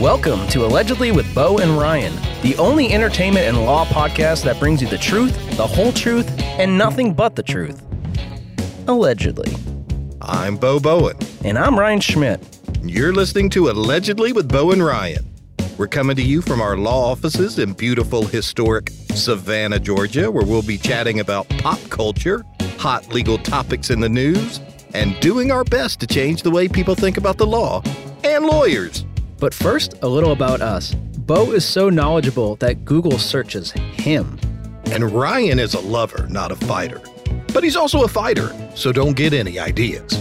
Welcome to Allegedly with Bo and Ryan, the only entertainment and law podcast that brings you the truth, the whole truth, and nothing but the truth. Allegedly. I'm Bo Bowen. And I'm Ryan Schmidt. You're listening to Allegedly with Bo and Ryan. We're coming to you from our law offices in beautiful, historic Savannah, Georgia, where we'll be chatting about pop culture, hot legal topics in the news, and doing our best to change the way people think about the law and lawyers. But first, a little about us. Bo is so knowledgeable that Google searches him. And Ryan is a lover, not a fighter. But he's also a fighter, so don't get any ideas.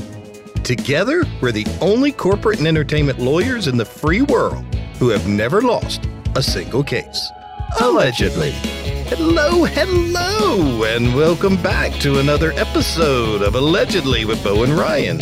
Together, we're the only corporate and entertainment lawyers in the free world who have never lost a single case. Allegedly. Hello, hello, and welcome back to another episode of Allegedly with Bo and Ryan,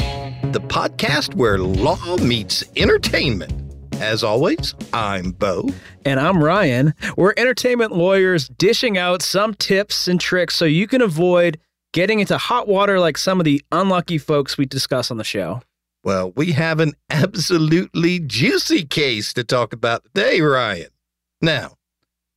the podcast where law meets entertainment. As always, I'm Bo. And I'm Ryan. We're entertainment lawyers dishing out some tips and tricks so you can avoid getting into hot water like some of the unlucky folks we discuss on the show. Well, we have an absolutely juicy case to talk about today, Ryan. Now,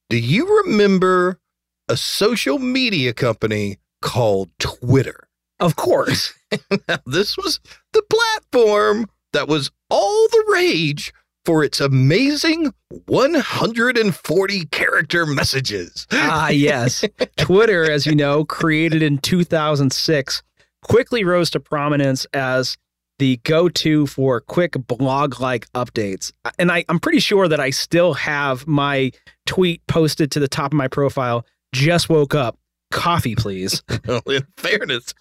do you remember a social media company called Twitter? Of course. now, this was the platform that was all the rage for its amazing 140 character messages. Ah, yes. Twitter, as you know, created in 2006, quickly rose to prominence as the go to for quick blog like updates. And I, I'm pretty sure that I still have my tweet posted to the top of my profile. Just woke up. Coffee, please. well, in fairness,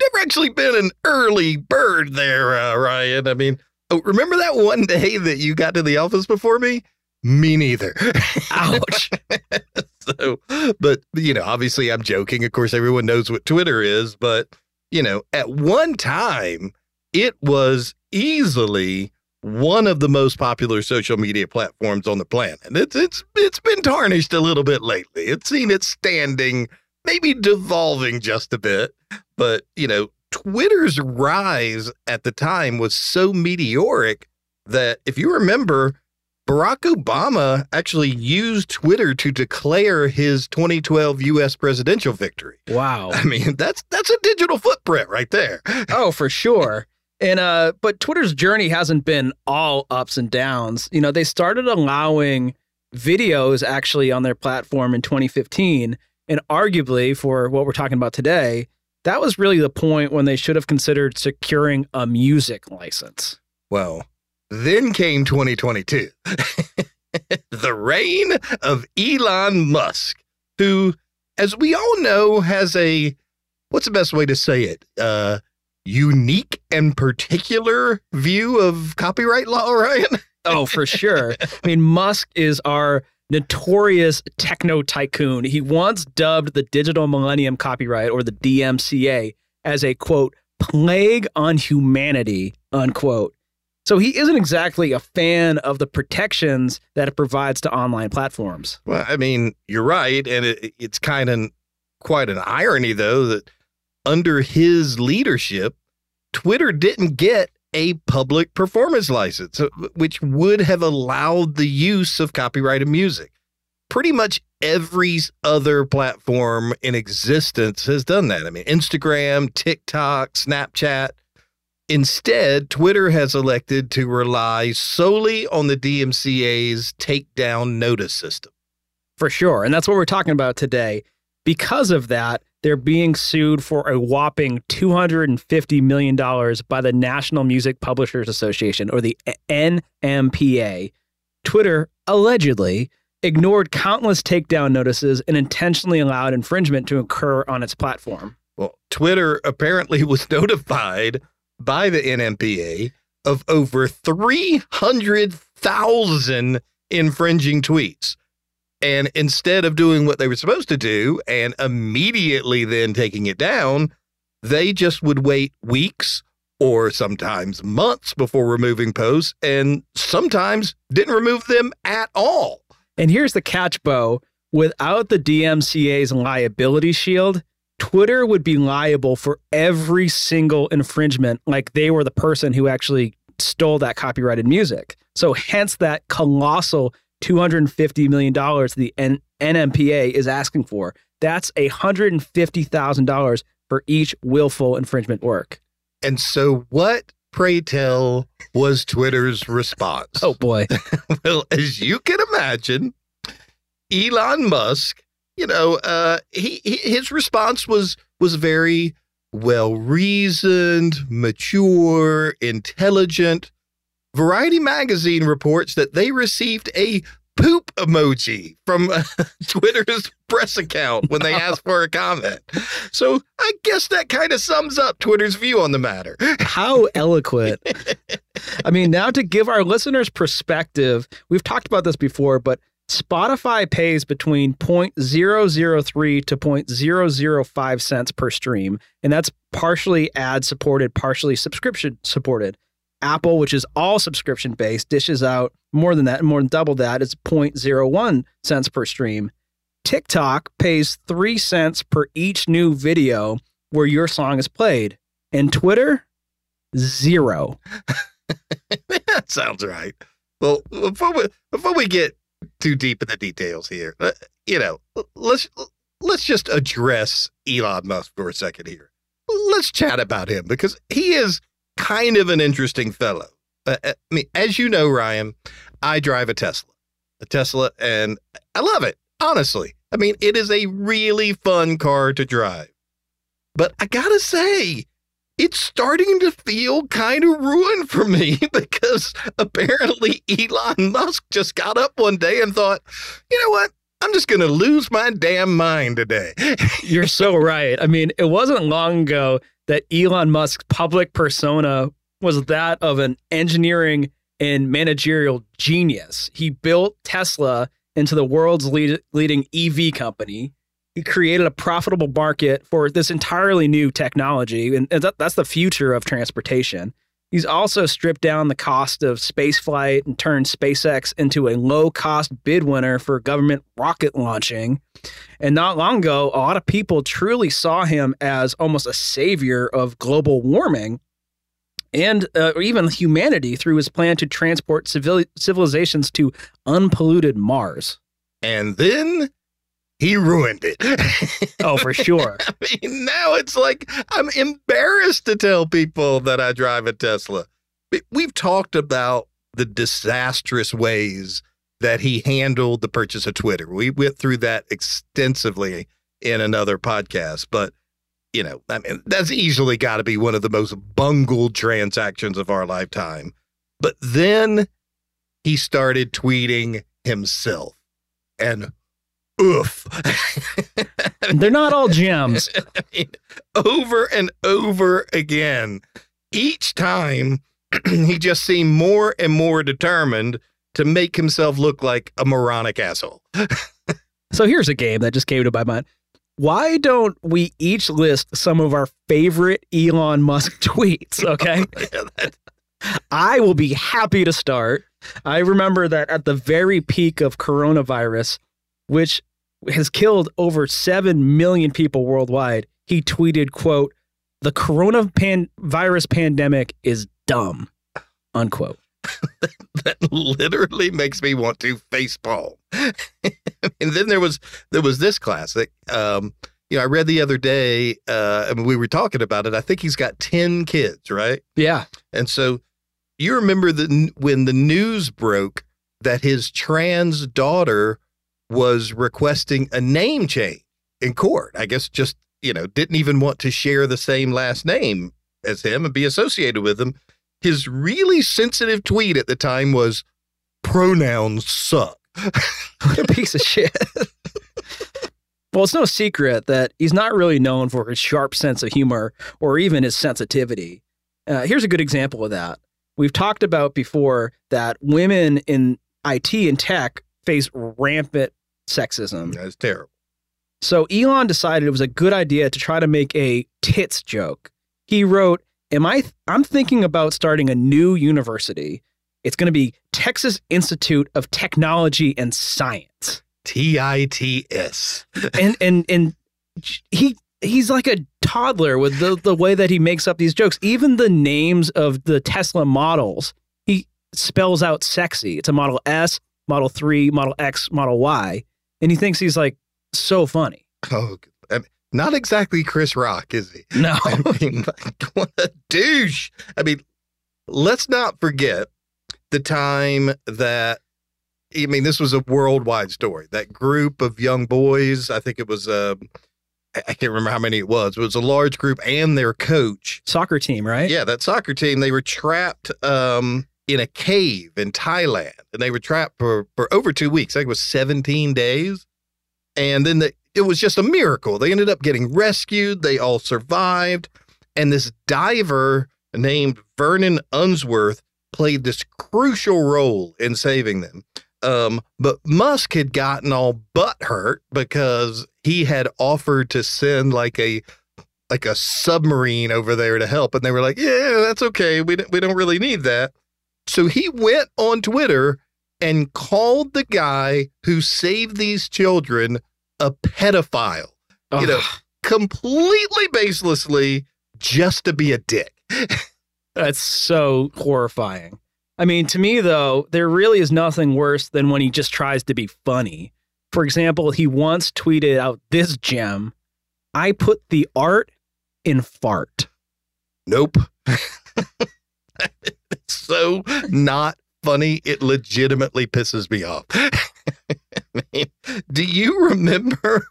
never actually been an early bird there, uh, Ryan. I mean, Oh, remember that one day that you got to the office before me? Me neither. Ouch. so, but, you know, obviously I'm joking. Of course, everyone knows what Twitter is, but, you know, at one time, it was easily one of the most popular social media platforms on the planet. It's it's it's been tarnished a little bit lately. It's seen its standing maybe devolving just a bit, but you know, Twitter's rise at the time was so meteoric that if you remember, Barack Obama actually used Twitter to declare his 2012 US presidential victory. Wow. I mean, that's that's a digital footprint right there. Oh, for sure. And uh but Twitter's journey hasn't been all ups and downs. You know, they started allowing videos actually on their platform in 2015 and arguably for what we're talking about today, that was really the point when they should have considered securing a music license. Well, then came 2022, the reign of Elon Musk, who, as we all know, has a what's the best way to say it? Uh, unique and particular view of copyright law, Ryan? oh, for sure. I mean, Musk is our notorious techno tycoon. He once dubbed the Digital Millennium Copyright, or the DMCA, as a quote, plague on humanity, unquote. So he isn't exactly a fan of the protections that it provides to online platforms. Well, I mean, you're right. And it, it's kind of quite an irony, though, that under his leadership, Twitter didn't get a public performance license, uh, which would have allowed the use of copyrighted music. Pretty much every other platform in existence has done that. I mean, Instagram, TikTok, Snapchat. Instead, Twitter has elected to rely solely on the DMCA's takedown notice system. For sure. And that's what we're talking about today. Because of that, they're being sued for a whopping $250 million by the National Music Publishers Association, or the NMPA. Twitter allegedly ignored countless takedown notices and intentionally allowed infringement to occur on its platform. Well, Twitter apparently was notified by the NMPA of over 300,000 infringing tweets. And instead of doing what they were supposed to do and immediately then taking it down, they just would wait weeks or sometimes months before removing posts and sometimes didn't remove them at all. And here's the catch, Bo. Without the DMCA's liability shield, Twitter would be liable for every single infringement, like they were the person who actually stole that copyrighted music. So hence that colossal $250 million the N- NMPA is asking for. That's $150,000 for each willful infringement work. And so, what, pray tell, was Twitter's response? Oh boy. well, as you can imagine, Elon Musk, you know, uh, he, he his response was was very well reasoned, mature, intelligent. Variety magazine reports that they received a poop emoji from uh, Twitter's press account when they asked for a comment. So I guess that kind of sums up Twitter's view on the matter. How eloquent. I mean, now to give our listeners perspective, we've talked about this before, but Spotify pays between 0.003 to 0.005 cents per stream, and that's partially ad supported, partially subscription supported. Apple, which is all subscription based, dishes out more than that, more than double that. It's 0.01 cents per stream. TikTok pays 3 cents per each new video where your song is played. And Twitter, zero. that sounds right. Well, before we, before we get too deep in the details here, uh, you know, let's let's just address Elon Musk for a second here. Let's chat about him because he is kind of an interesting fellow. Uh, uh, I mean, as you know, Ryan, I drive a Tesla, a Tesla, and I love it. Honestly, I mean, it is a really fun car to drive. But I gotta say, it's starting to feel kind of ruined for me because apparently Elon Musk just got up one day and thought, you know what? I'm just going to lose my damn mind today. You're so right. I mean, it wasn't long ago that Elon Musk's public persona was that of an engineering and managerial genius. He built Tesla into the world's lead, leading EV company. He created a profitable market for this entirely new technology, and that, that's the future of transportation. He's also stripped down the cost of spaceflight and turned SpaceX into a low cost bid winner for government rocket launching. And not long ago, a lot of people truly saw him as almost a savior of global warming and uh, even humanity through his plan to transport civil- civilizations to unpolluted Mars. And then he ruined it. oh, for sure. I mean, now it's like I'm embarrassed to tell people that I drive a Tesla. We've talked about the disastrous ways that he handled the purchase of Twitter. We went through that extensively in another podcast, but you know, I mean, that's easily got to be one of the most bungled transactions of our lifetime. But then he started tweeting himself and oof. They're not all gems. I mean, over and over again. Each time, he just seemed more and more determined to make himself look like a moronic asshole. so here's a game that just came to my mind. Why don't we each list some of our favorite Elon Musk tweets? Okay. I will be happy to start. I remember that at the very peak of coronavirus, which has killed over 7 million people worldwide, he tweeted, quote, the coronavirus pandemic is dumb, unquote. that literally makes me want to facepalm. and then there was there was this classic. Um, you know, I read the other day. Uh, I mean, we were talking about it. I think he's got ten kids, right? Yeah. And so you remember the when the news broke that his trans daughter was requesting a name change in court. I guess just, you know, didn't even want to share the same last name as him and be associated with him. His really sensitive tweet at the time was pronouns suck. what a piece of shit. well, it's no secret that he's not really known for his sharp sense of humor or even his sensitivity. Uh, here's a good example of that. We've talked about before that women in IT and tech face rampant sexism. That's terrible. So Elon decided it was a good idea to try to make a tits joke. He wrote, "Am I th- I'm thinking about starting a new university. It's going to be Texas Institute of Technology and Science." T I T S. And and and he he's like a toddler with the, the way that he makes up these jokes. Even the names of the Tesla models, he spells out sexy. It's a Model S, Model 3, Model X, Model Y. And he thinks he's like so funny. Oh, I mean, not exactly Chris Rock, is he? No. I mean, like, what a douche. I mean, let's not forget the time that I mean, this was a worldwide story. That group of young boys, I think it was, uh, I I can't remember how many it was. It was a large group and their coach. Soccer team, right? Yeah, that soccer team, they were trapped um, in a cave in Thailand and they were trapped for, for over two weeks. I think it was 17 days. And then the, it was just a miracle. They ended up getting rescued. They all survived. And this diver named Vernon Unsworth played this crucial role in saving them. Um, but Musk had gotten all butt hurt because he had offered to send like a like a submarine over there to help, and they were like, "Yeah, that's okay. We don't, we don't really need that." So he went on Twitter and called the guy who saved these children a pedophile. You know, completely baselessly, just to be a dick. that's so horrifying. I mean, to me, though, there really is nothing worse than when he just tries to be funny. For example, he once tweeted out this gem I put the art in fart. Nope. it's so not funny. It legitimately pisses me off. Do you remember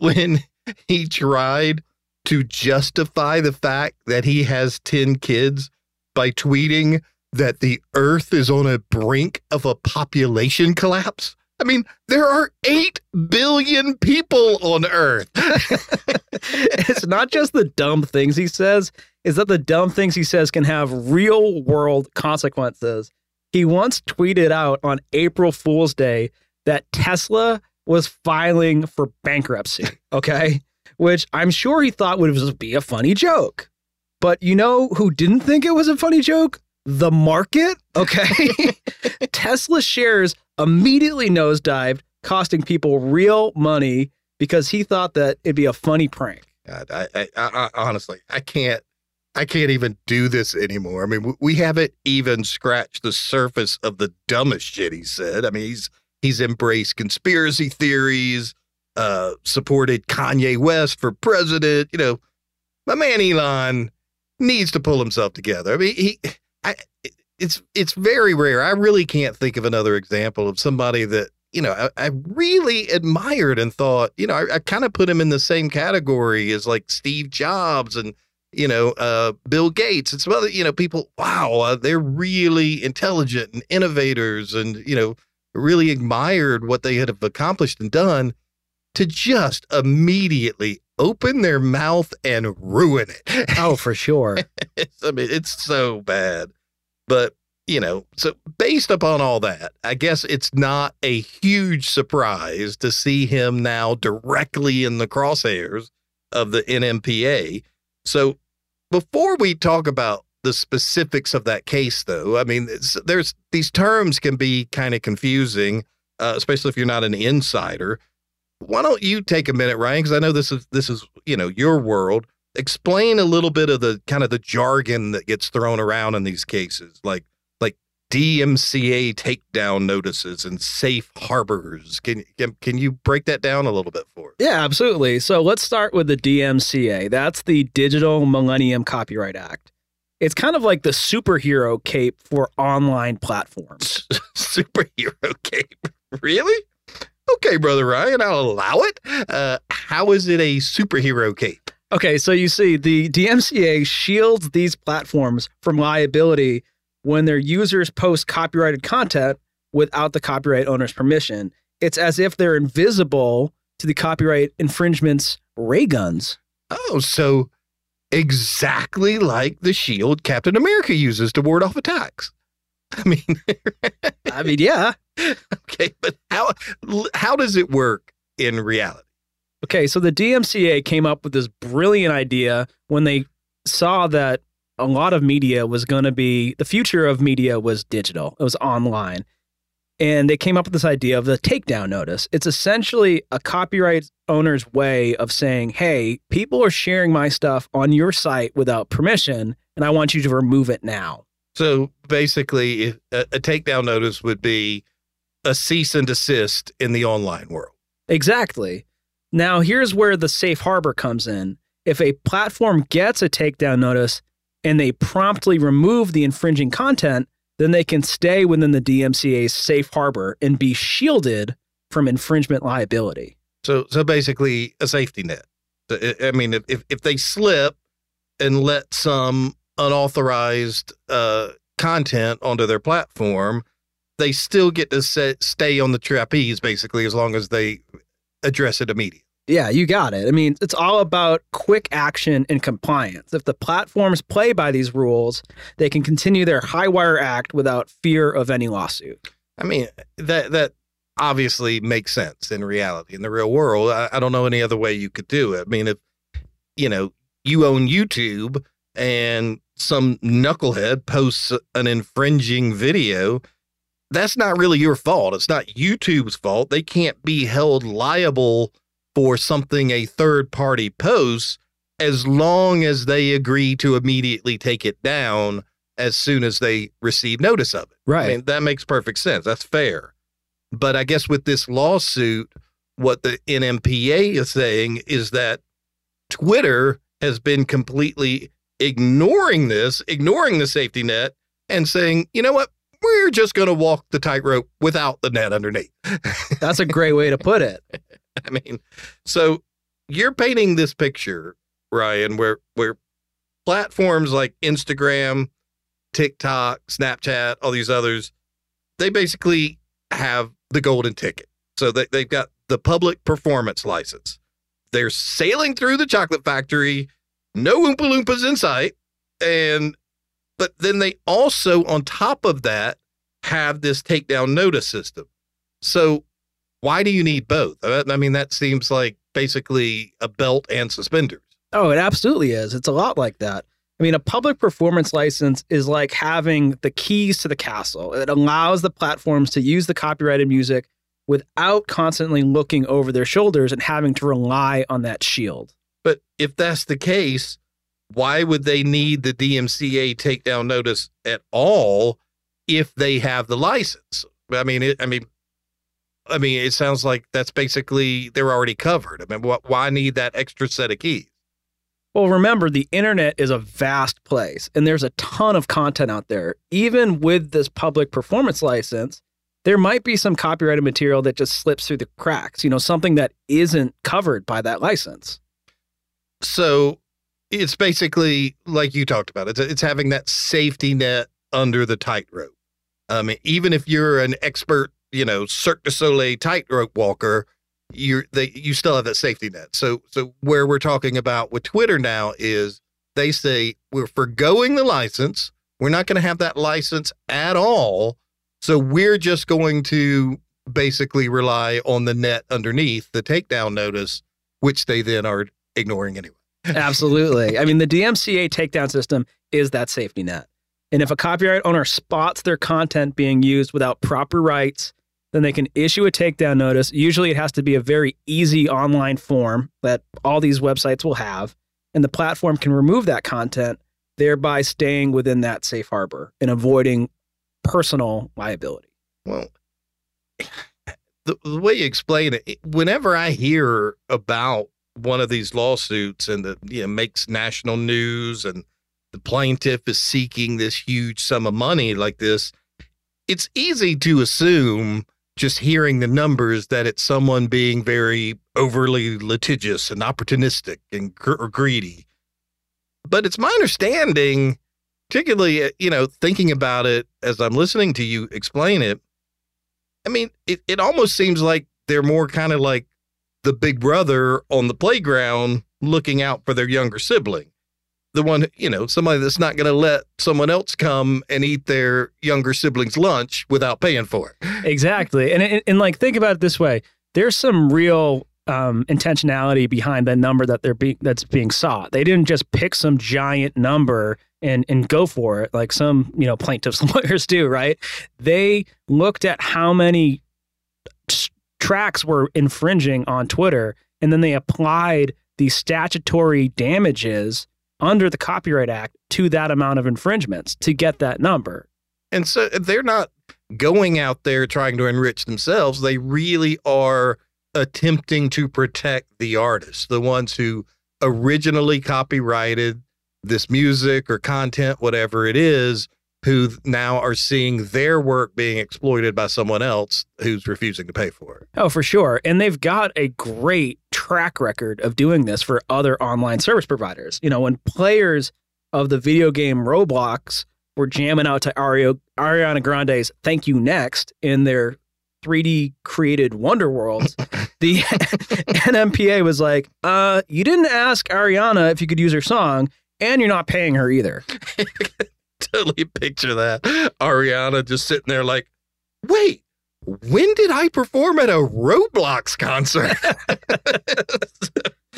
when he tried to justify the fact that he has 10 kids by tweeting that the earth is on a brink of a population collapse? I mean, there are 8 billion people on earth. it's not just the dumb things he says, is that the dumb things he says can have real world consequences. He once tweeted out on April Fool's Day that Tesla was filing for bankruptcy, okay? Which I'm sure he thought would just be a funny joke. But you know who didn't think it was a funny joke? The market, okay? Tesla shares immediately nosedived, costing people real money because he thought that it'd be a funny prank. God, I, I, I, honestly, I can't, I can't even do this anymore. I mean, we, we haven't even scratched the surface of the dumbest shit he said. I mean, he's he's embraced conspiracy theories, uh, supported Kanye West for president. You know, my man Elon needs to pull himself together. I mean, he, I, it's it's very rare. I really can't think of another example of somebody that you know, I, I really admired and thought, you know, I, I kind of put him in the same category as like Steve Jobs and, you know, uh, Bill Gates and some other, you know, people, wow, uh, they're really intelligent and innovators and, you know, really admired what they had accomplished and done to just immediately open their mouth and ruin it. Oh, for sure. I mean, it's so bad. But, you know, so based upon all that, I guess it's not a huge surprise to see him now directly in the crosshairs of the NMPA. So before we talk about the specifics of that case, though, I mean, there's these terms can be kind of confusing, uh, especially if you're not an insider. Why don't you take a minute, Ryan? Because I know this is this is you know your world. Explain a little bit of the kind of the jargon that gets thrown around in these cases, like like DMCA takedown notices and safe harbors. Can can, can you break that down a little bit for us? Yeah, absolutely. So let's start with the DMCA. That's the Digital Millennium Copyright Act. It's kind of like the superhero cape for online platforms. Superhero cape, really? Okay, brother Ryan, I'll allow it. Uh, how is it a superhero cape? Okay, so you see, the DMCA shields these platforms from liability when their users post copyrighted content without the copyright owner's permission. It's as if they're invisible to the copyright infringement's ray guns. Oh, so exactly like the shield Captain America uses to ward off attacks. I mean, I mean, yeah. okay, but how how does it work in reality? Okay, so the DMCA came up with this brilliant idea when they saw that a lot of media was going to be the future of media was digital, it was online. and they came up with this idea of the takedown notice. It's essentially a copyright owner's way of saying, hey, people are sharing my stuff on your site without permission, and I want you to remove it now. So basically, a, a takedown notice would be a cease and desist in the online world. Exactly. Now, here's where the safe harbor comes in. If a platform gets a takedown notice and they promptly remove the infringing content, then they can stay within the DMCA's safe harbor and be shielded from infringement liability. So, so basically, a safety net. I mean, if if they slip and let some unauthorized uh, content onto their platform, they still get to set, stay on the trapeze, basically, as long as they address it immediately. Yeah, you got it. I mean, it's all about quick action and compliance. If the platforms play by these rules, they can continue their high wire act without fear of any lawsuit. I mean, that that obviously makes sense in reality. In the real world, I, I don't know any other way you could do it. I mean, if you know you own YouTube and some knucklehead posts an infringing video, that's not really your fault. It's not YouTube's fault. They can't be held liable for something a third party posts as long as they agree to immediately take it down as soon as they receive notice of it. Right. I mean, that makes perfect sense. That's fair. But I guess with this lawsuit, what the NMPA is saying is that Twitter has been completely ignoring this, ignoring the safety net, and saying, you know what? We're just going to walk the tightrope without the net underneath. That's a great way to put it. I mean, so you're painting this picture, Ryan, where where platforms like Instagram, TikTok, Snapchat, all these others, they basically have the golden ticket. So they, they've got the public performance license. They're sailing through the chocolate factory, no Oompa Loompas in sight. And, but then they also, on top of that, have this takedown notice system. So why do you need both? Uh, I mean, that seems like basically a belt and suspenders. Oh, it absolutely is. It's a lot like that. I mean, a public performance license is like having the keys to the castle. It allows the platforms to use the copyrighted music without constantly looking over their shoulders and having to rely on that shield. But if that's the case, why would they need the DMCA takedown notice at all if they have the license? I mean, it, I mean, I mean, it sounds like that's basically they're already covered. I mean, why need that extra set of keys? Well, remember, the internet is a vast place and there's a ton of content out there. Even with this public performance license, there might be some copyrighted material that just slips through the cracks, you know, something that isn't covered by that license. So it's basically like you talked about, it's, it's having that safety net under the tightrope. Mean, even if you're an expert, you know, Cirque du Soleil tightrope walker, you're they you still have that safety net. So so where we're talking about with Twitter now is they say we're foregoing the license. We're not going to have that license at all. So we're just going to basically rely on the net underneath the takedown notice, which they then are ignoring anyway. Absolutely. I mean, the DMCA takedown system is that safety net. And if a copyright owner spots their content being used without proper rights, then they can issue a takedown notice. Usually it has to be a very easy online form that all these websites will have. And the platform can remove that content, thereby staying within that safe harbor and avoiding personal liability. Well, the, the way you explain it, whenever I hear about one of these lawsuits and the you know, makes national news and the plaintiff is seeking this huge sum of money like this, it's easy to assume just hearing the numbers that it's someone being very overly litigious and opportunistic and gr- greedy. But it's my understanding, particularly, uh, you know, thinking about it as I'm listening to you explain it. I mean, it, it almost seems like they're more kind of like the big brother on the playground looking out for their younger sibling the one, you know, somebody that's not going to let someone else come and eat their younger sibling's lunch without paying for it. Exactly. And, and, and like, think about it this way there's some real um, intentionality behind the number that they're being that's being sought. They didn't just pick some giant number and and go for it like some you know plaintiffs lawyers do right they looked at how many tracks were infringing on twitter and then they applied the statutory damages under the copyright act to that amount of infringements to get that number. And so they're not going out there trying to enrich themselves. They really are attempting to protect the artists the ones who originally copyrighted this music or content, whatever it is, who now are seeing their work being exploited by someone else who's refusing to pay for it. Oh, for sure. And they've got a great track record of doing this for other online service providers. You know, when players of the video game Roblox were jamming out to Ariana Grande's Thank You Next in their 3D created Wonder Worlds, the NMPA was like, uh, you didn't ask Ariana if you could use her song and you're not paying her either. totally picture that. Ariana just sitting there like, wait, when did I perform at a Roblox concert?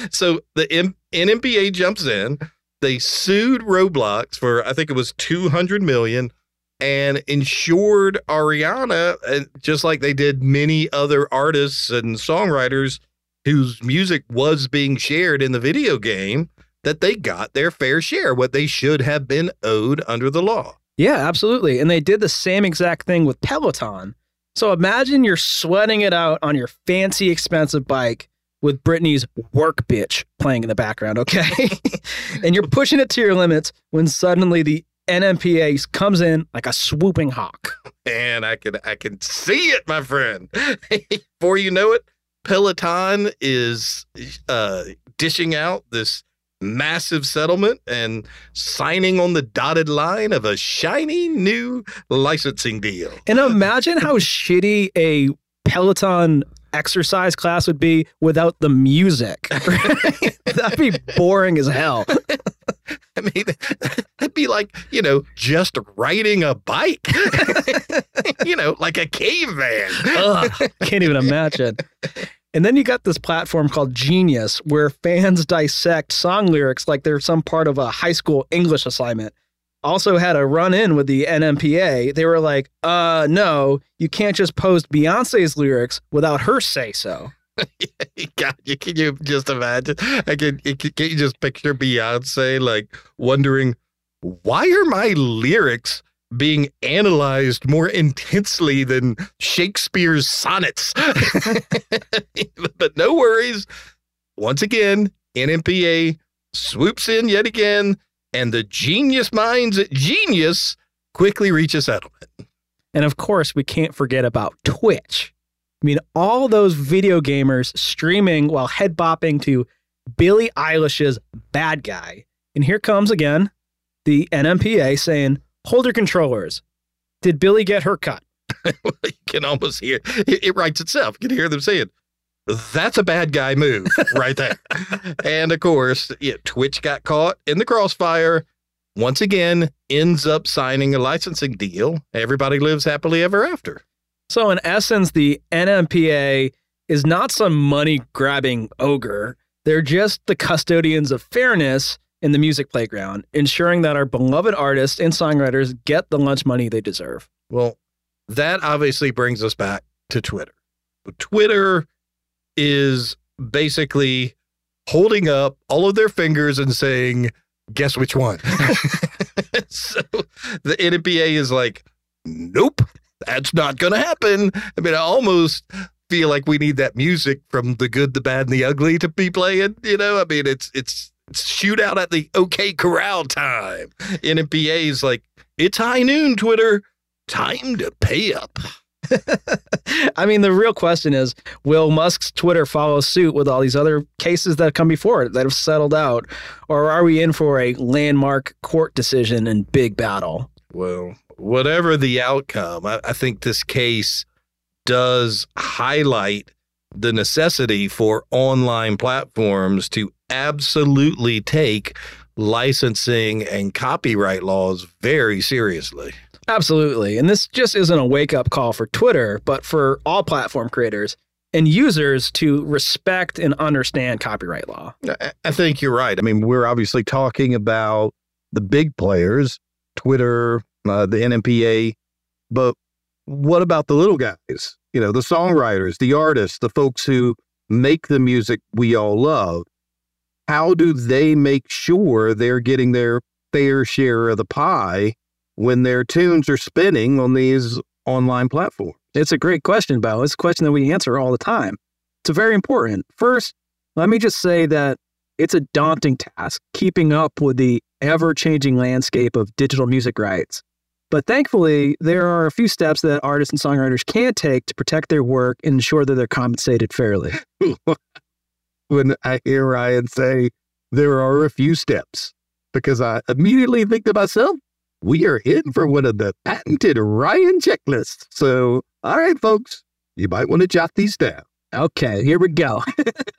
so the M- NMPA jumps in. They sued Roblox for I think it was 200 million and insured Ariana uh, just like they did many other artists and songwriters whose music was being shared in the video game that they got their fair share, what they should have been owed under the law. Yeah, absolutely. And they did the same exact thing with Peloton. So imagine you're sweating it out on your fancy, expensive bike with Britney's work bitch playing in the background, okay? and you're pushing it to your limits when suddenly the NMPA comes in like a swooping hawk. And I can I can see it, my friend. Before you know it, Peloton is uh, dishing out this massive settlement and signing on the dotted line of a shiny new licensing deal. And imagine how shitty a Peloton exercise class would be without the music. That'd be boring as hell. I mean, that'd be like, you know, just riding a bike, you know, like a caveman. Ugh, can't even imagine. And then you got this platform called Genius where fans dissect song lyrics like they're some part of a high school English assignment. Also had a run in with the NMPA. They were like, uh, no, you can't just post Beyonce's lyrics without her say so. God, can you just imagine? I can, can you just picture Beyonce like wondering, why are my lyrics being analyzed more intensely than Shakespeare's sonnets. but no worries. Once again, NMPA swoops in yet again, and the genius minds at Genius quickly reach a settlement. And of course, we can't forget about Twitch. I mean, all those video gamers streaming while head bopping to Billie Eilish's Bad Guy. And here comes again the NMPA saying, Hold your controllers. Did Billie get her cut? you can almost hear it, it writes itself. You can hear them saying, that's a bad guy move right there. and of course, yeah, Twitch got caught in the crossfire. Once again, ends up signing a licensing deal. Everybody lives happily ever after. So, in essence, the NMPA is not some money grabbing ogre. They're just the custodians of fairness in the music playground, ensuring that our beloved artists and songwriters get the lunch money they deserve. Well, that obviously brings us back to Twitter. Twitter is basically holding up all of their fingers and saying, guess which one? so the NMPA is like, nope, that's not going to happen. I mean, I almost feel like we need that music from the good, the bad, and the ugly to be playing. You know, I mean, it's it's shootout at the OK Corral time. NMPA is like, it's high noon, Twitter. Time to pay up. I mean, the real question is will Musk's Twitter follow suit with all these other cases that come before it that have settled out? Or are we in for a landmark court decision and big battle? Well, whatever the outcome, I, I think this case does highlight the necessity for online platforms to absolutely take licensing and copyright laws very seriously. Absolutely. And this just isn't a wake up call for Twitter, but for all platform creators and users to respect and understand copyright law. I think you're right. I mean, we're obviously talking about the big players, Twitter, uh, the NMPA. But what about the little guys? You know, the songwriters, the artists, the folks who make the music we all love. How do they make sure they're getting their fair share of the pie when their tunes are spinning on these online platforms? It's a great question, Bo. It's a question that we answer all the time. It's very important. First, let me just say that it's a daunting task keeping up with the ever changing landscape of digital music rights. But thankfully, there are a few steps that artists and songwriters can take to protect their work and ensure that they're compensated fairly. when I hear Ryan say there are a few steps, because I immediately think to myself, we are in for one of the patented Ryan checklists. So, all right, folks, you might want to jot these down. Okay, here we go.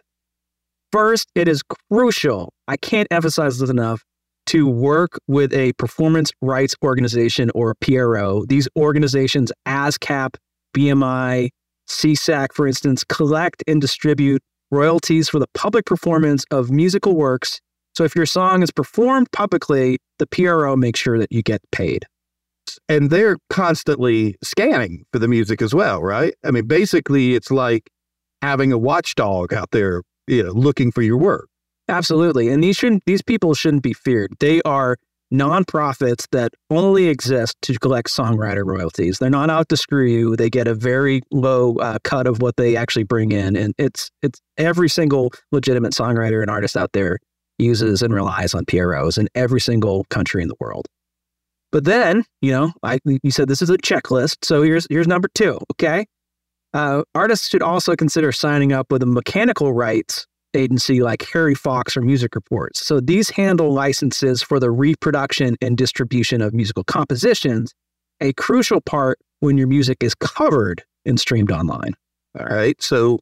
First, it is crucial, I can't emphasize this enough, to work with a performance rights organization or PRO. These organizations, ASCAP, BMI, SESAC, for instance, collect and distribute royalties for the public performance of musical works. So if your song is performed publicly, the PRO makes sure that you get paid. And they're constantly scanning for the music as well, right? I mean, basically, it's like having a watchdog out there, you know, looking for your work. Absolutely. And these shouldn't these people shouldn't be feared. They are nonprofits that only exist to collect songwriter royalties. They're not out to screw you. They get a very low uh, cut of what they actually bring in, and it's it's every single legitimate songwriter and artist out there uses and relies on PROs in every single country in the world. But then, you know, I you said this is a checklist, so here's here's number two. Okay, uh, artists should also consider signing up with a mechanical rights agency like Harry Fox or Music Reports. So these handle licenses for the reproduction and distribution of musical compositions, a crucial part when your music is covered and streamed online. All right. So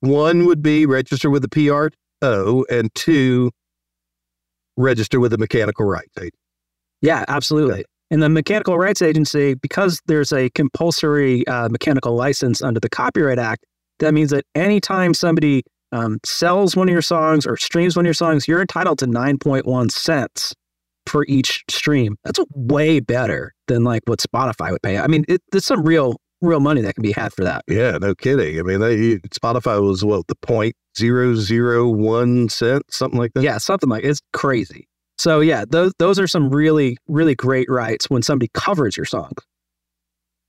one would be register with the PRO, and two, register with the mechanical rights agency. Yeah, absolutely. And the mechanical rights agency, because there's a compulsory uh, mechanical license under the Copyright Act, that means that anytime somebody um, sells one of your songs or streams one of your songs, you're entitled to 9.1 cents for each stream. That's way better than like what Spotify would pay. I mean, it, there's some real, real money that can be had for that. Yeah, no kidding. I mean, they, Spotify was what the point zero zero one cent, something like that. Yeah, something like it's crazy. So yeah, those those are some really, really great rights when somebody covers your songs.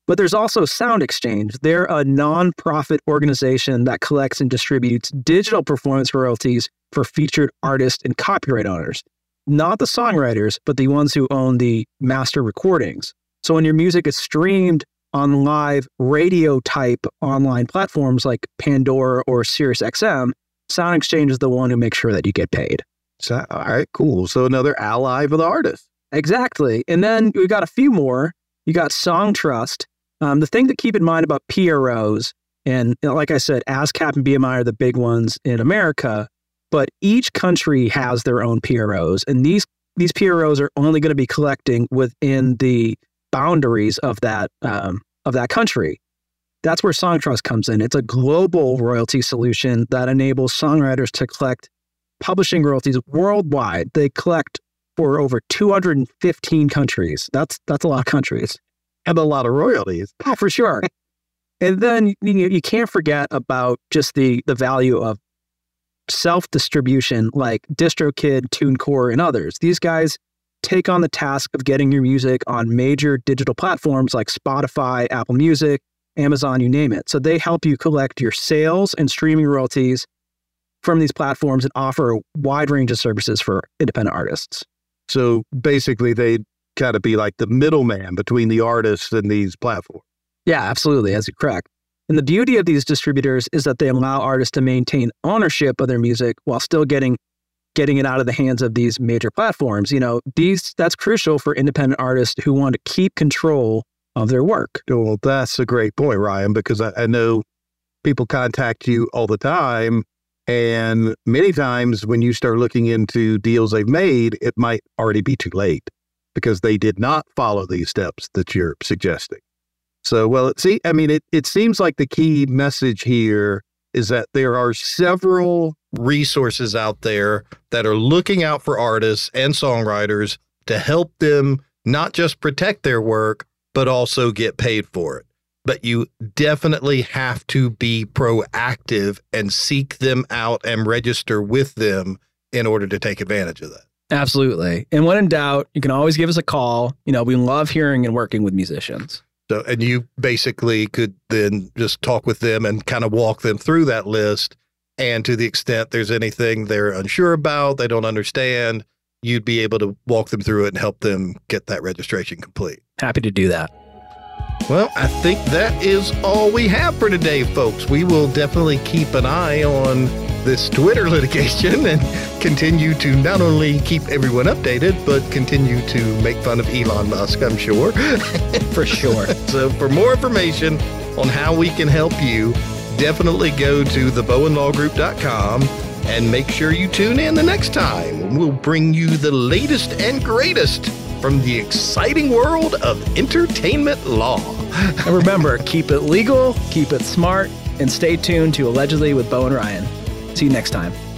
But there's also SoundExchange. They're a nonprofit organization that collects and distributes digital performance royalties for featured artists and copyright owners. Not the songwriters, but the ones who own the master recordings. So when your music is streamed on live radio type online platforms like Pandora or SiriusXM, SoundExchange is the one who makes sure that you get paid. So, all right, cool. So another ally for the artist. Exactly. And then we got a few more. You got Songtrust, um, the thing to keep in mind about PROs, and you know, like I said, ASCAP and BMI are the big ones in America, but each country has their own PROs, and these these PROs are only going to be collecting within the boundaries of that um, of that country. That's where Songtrust comes in. It's a global royalty solution that enables songwriters to collect publishing royalties worldwide. They collect for over 215 countries. That's that's a lot of countries and a lot of royalties. Oh, for sure. and then you, you can't forget about just the the value of self distribution like DistroKid, TuneCore, and others. These guys take on the task of getting your music on major digital platforms like Spotify, Apple Music, Amazon, you name it. So they help you collect your sales and streaming royalties from these platforms and offer a wide range of services for independent artists. So basically, they kind of be like the middleman between the artists and these platforms. Yeah, absolutely. As you correct. And the beauty of these distributors is that they allow artists to maintain ownership of their music while still getting getting it out of the hands of these major platforms. You know, these that's crucial for independent artists who want to keep control of their work. Well, that's a great point, Ryan, because I, I know people contact you all the time. And many times when you start looking into deals they've made, it might already be too late because they did not follow these steps that you're suggesting. So, well, see, I mean, it, it seems like the key message here is that there are several resources out there that are looking out for artists and songwriters to help them not just protect their work, but also get paid for it. But you definitely have to be proactive and seek them out and register with them in order to take advantage of that. Absolutely. And when in doubt, you can always give us a call. You know, we love hearing and working with musicians. So, and you basically could then just talk with them and kind of walk them through that list. And to the extent there's anything they're unsure about, they don't understand, you'd be able to walk them through it and help them get that registration complete. Happy to do that. Well, I think that is all we have for today, folks. We will definitely keep an eye on this Twitter litigation and continue to not only keep everyone updated, but continue to make fun of Elon Musk, I'm sure. for sure. so, for more information on how we can help you, definitely go to thebowenlawgroup.com and make sure you tune in the next time. We'll bring you the latest and greatest from the exciting world of entertainment law. and remember, keep it legal, keep it smart, and stay tuned to Allegedly with Bo and Ryan. See you next time.